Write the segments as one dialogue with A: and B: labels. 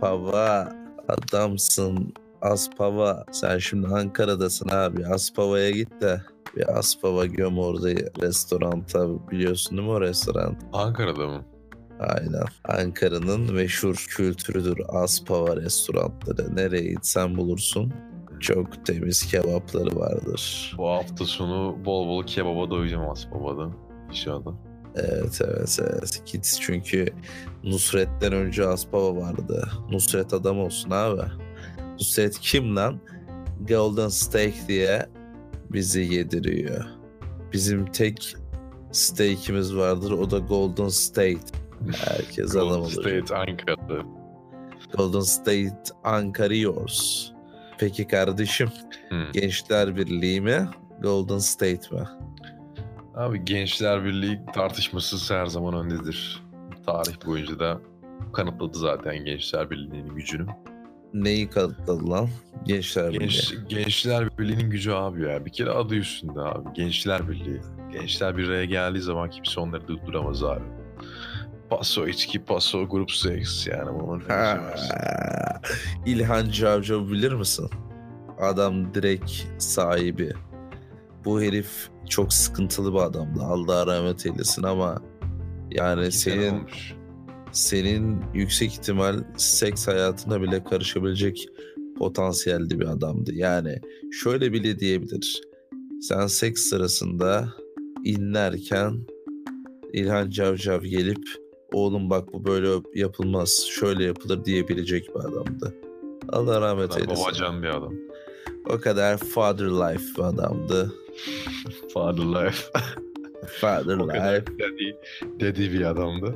A: Pava adamsın. Aspava. Sen şimdi Ankara'dasın abi. Aspava'ya git de bir Aspava göm orada restoranta biliyorsun değil mi o restoran?
B: Ankara'da mı?
A: Aynen. Ankara'nın meşhur kültürüdür Aspava restoranları. Nereye gitsen bulursun. Çok temiz kebapları vardır.
B: Bu hafta sonu bol bol kebaba doyacağım Aspava'da. İnşallah.
A: Evet evet evet. Git çünkü Nusret'ten önce Aspava vardı. Nusret adam olsun abi. Nusret kim lan? Golden Steak diye bizi yediriyor. Bizim tek steak'imiz vardır o da Golden State. Herkes adam
B: Golden. State Ankara'da.
A: Golden State Ankara yours. Peki kardeşim
B: Hmm.
A: Gençler Birliği mi? Golden State mi?
B: Abi Gençler Birliği tartışmasız her zaman öndedir. Tarih boyunca da kanıtladı zaten Gençler Birliği'nin gücünü.
A: Neyi kanıtladı lan? Gençler Birliği.
B: Genç, Gençler Birliği'nin gücü abi ya. Bir kere adı üstünde abi. Gençler Birliği. Gençler bir araya geldiği zaman kimse onları durduramaz abi. Paso içki, paso grup seks yani bunun ne.
A: İlhan Cavcav bilir misin? Adam direkt sahibi. Bu herif çok sıkıntılı bir adamdı. Allah rahmet eylesin ama yani
B: sene
A: senin
B: olmuş.
A: senin yüksek ihtimal seks hayatına bile karışabilecek potansiyelde bir adamdı. Yani şöyle bile diyebilir. Sen seks sırasında inlerken İlhan Cavcav gelip oğlum bak bu böyle yapılmaz şöyle yapılır diyebilecek bir adamdı. Allah rahmet eylesin.
B: Babacan bir adam.
A: O kadar father life bir adamdı.
B: Father life.
A: Father life
B: dedi, dedi bir adamdı.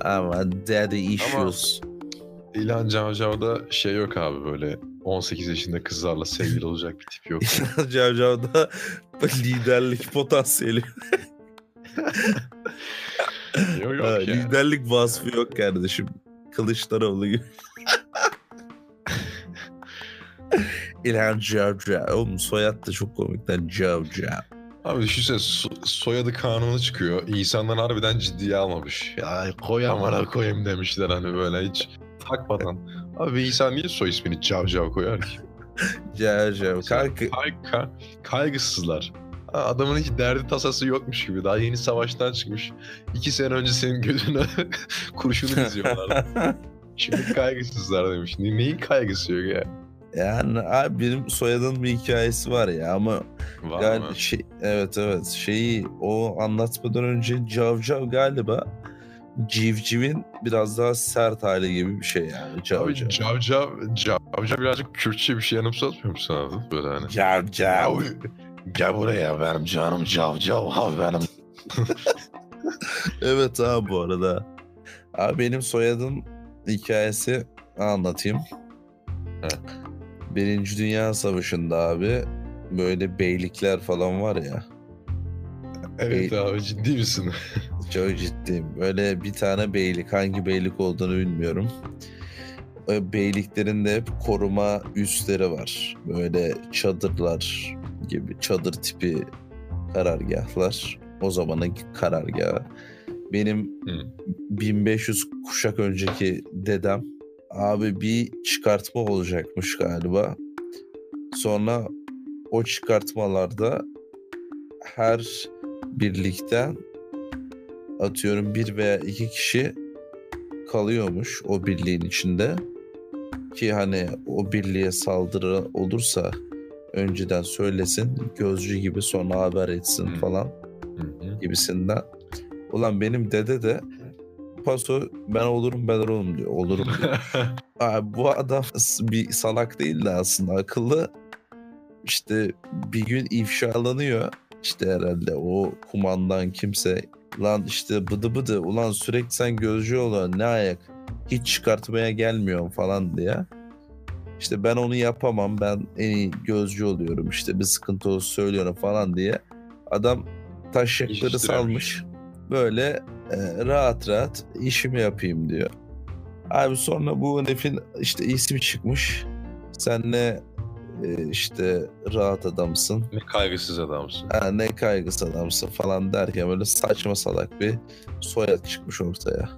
A: ama daddy issues.
B: İlhan Cavcav'da şey yok abi böyle 18 yaşında kızlarla sevgili olacak bir tip yok.
A: İlhan Cavcav'da liderlik potansiyeli
B: yok yok
A: Ha,
B: yani.
A: Liderlik vasfı yok kardeşim. Kılıçdaroğlu gibi. İlhan Cavcav. Oğlum soyad da çok komikten Cavcav.
B: Abi düşünsene so- soyadı kanunu çıkıyor. İnsanlar harbiden ciddiye almamış. Ya koy amına koyayım demişler hani böyle hiç takmadan. Abi insan niye soy ismini Cavcav koyar ki?
A: Cavcav. Kanka
B: Kay- ka- kaygısızlar. Adamın hiç derdi tasası yokmuş gibi. Daha yeni savaştan çıkmış. İki sene önce senin gözüne kurşunu diziyorlar. Şimdi kaygısızlar demiş. Ne, neyin kaygısı yok ya?
A: Yani abi benim soyadın bir hikayesi var ya ama
B: Var
A: galiba
B: mı?
A: şey, evet evet şeyi o anlatmadan önce Cavcav galiba civcivin biraz daha sert hali gibi bir şey yani
B: Abi
A: Cavcav.
B: Cavcav, Cavcav birazcık Kürtçe bir şey anımsatmıyor mu sana? da? Böyle hani.
A: Cavcav.
B: Gel buraya benim canım Cavcav abi benim.
A: Evet abi bu arada. Abi benim soyadım hikayesi anlatayım.
B: He.
A: Birinci Dünya Savaşı'nda abi böyle beylikler falan var ya.
B: Evet abi ciddi misin?
A: Çok ciddiyim. Böyle bir tane beylik hangi beylik olduğunu bilmiyorum. O beyliklerin de hep koruma üsleri var. Böyle çadırlar gibi çadır tipi karargahlar. O zamanın karargahı. Benim
B: Hı.
A: 1500 kuşak önceki dedem abi bir çıkartma olacakmış galiba. Sonra o çıkartmalarda her birlikten atıyorum bir veya iki kişi kalıyormuş o birliğin içinde. Ki hani o birliğe saldırı olursa önceden söylesin gözcü gibi sonra haber etsin falan
B: hı.
A: gibisinden. Ulan benim dede de paso ben olurum ben olurum diyor. Olurum diyor. Abi bu adam bir salak değil de aslında akıllı. İşte bir gün ifşalanıyor. İşte herhalde o kumandan kimse lan işte bıdı bıdı ulan sürekli sen gözcü oluyorsun ne ayak hiç çıkartmaya gelmiyorsun falan diye. İşte ben onu yapamam ben en iyi gözcü oluyorum işte bir sıkıntı olursa söylüyorum falan diye. Adam taşakları
B: İştiremiş.
A: salmış böyle e, rahat rahat işimi yapayım diyor. Abi sonra bu herifin işte ismi çıkmış. Senle e, işte rahat adamsın.
B: Ne kaygısız adamsın.
A: Ha, ne kaygısı adamsın falan derken böyle saçma salak bir soyad çıkmış ortaya.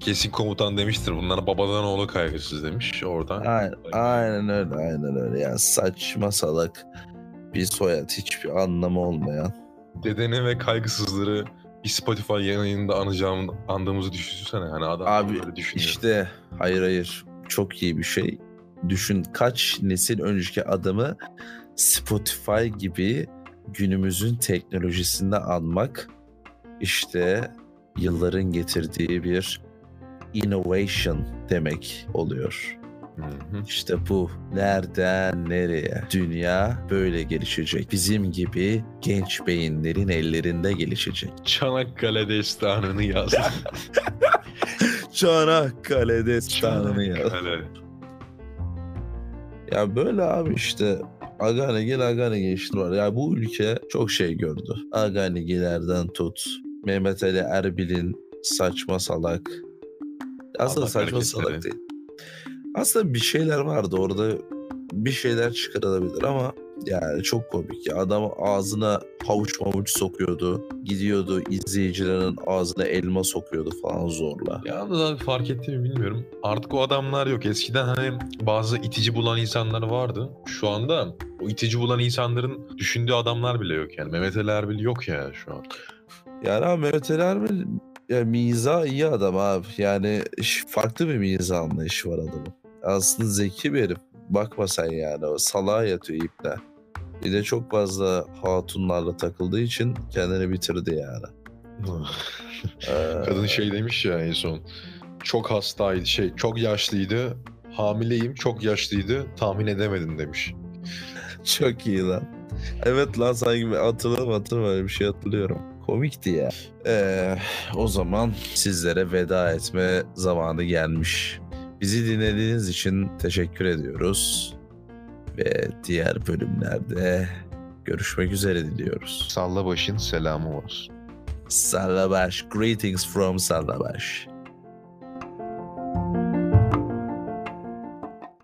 B: Kesin komutan demiştir. Bunlar babadan oğlu kaygısız demiş oradan.
A: Aynen, aynen öyle aynen öyle yani saçma salak bir soyad hiçbir anlamı olmayan.
B: Dedeni ve kaygısızları bir Spotify yayınında anacağım, andığımızı düşünsene. Hani adam
A: Abi
B: böyle düşünüyor.
A: işte hayır hayır çok iyi bir şey. Düşün kaç nesil önceki adamı Spotify gibi günümüzün teknolojisinde anmak işte yılların getirdiği bir innovation demek oluyor.
B: Hı hı.
A: İşte bu nereden nereye dünya böyle gelişecek. Bizim gibi genç beyinlerin ellerinde gelişecek.
B: Çanakkale destanını yaz.
A: Çanakkale destanını ya.
B: Çanakkale.
A: Ya böyle abi işte Aganegil Aganegil işte var. Ya bu ülke çok şey gördü. Aganegilerden tut. Mehmet Ali Erbil'in saçma salak. Aslında
B: Allah
A: saçma salak değil. Aslında bir şeyler vardı orada. Bir şeyler çıkarılabilir ama yani çok komik ya. Adam ağzına havuç mavuç sokuyordu. Gidiyordu izleyicilerin ağzına elma sokuyordu falan zorla.
B: Yalnız abi fark etti mi bilmiyorum. Artık o adamlar yok. Eskiden hani bazı itici bulan insanlar vardı. Şu anda o itici bulan insanların düşündüğü adamlar bile yok yani. Mehmet Ali Erbil yok ya şu an.
A: Yani abi Mehmet Ali Erbil ya miza iyi adam abi. Yani farklı bir miza anlayışı var adamın. Aslında zeki bir herif. Bakma sen yani o salağa yatıyor ipne. Bir de çok fazla hatunlarla takıldığı için kendini bitirdi yani. Ee,
B: Kadın şey demiş ya en son. Çok hastaydı şey çok yaşlıydı. Hamileyim çok yaşlıydı tahmin edemedim demiş.
A: Çok iyi lan. Evet lan sanki hatırladım hatırladım öyle bir şey hatırlıyorum. Komikti ya. Ee, o zaman sizlere veda etme zamanı gelmiş. Bizi dinlediğiniz için teşekkür ediyoruz. Ve diğer bölümlerde görüşmek üzere diliyoruz.
B: Salla başın selamı olsun.
A: Sallabaş. Greetings from Sallabaş.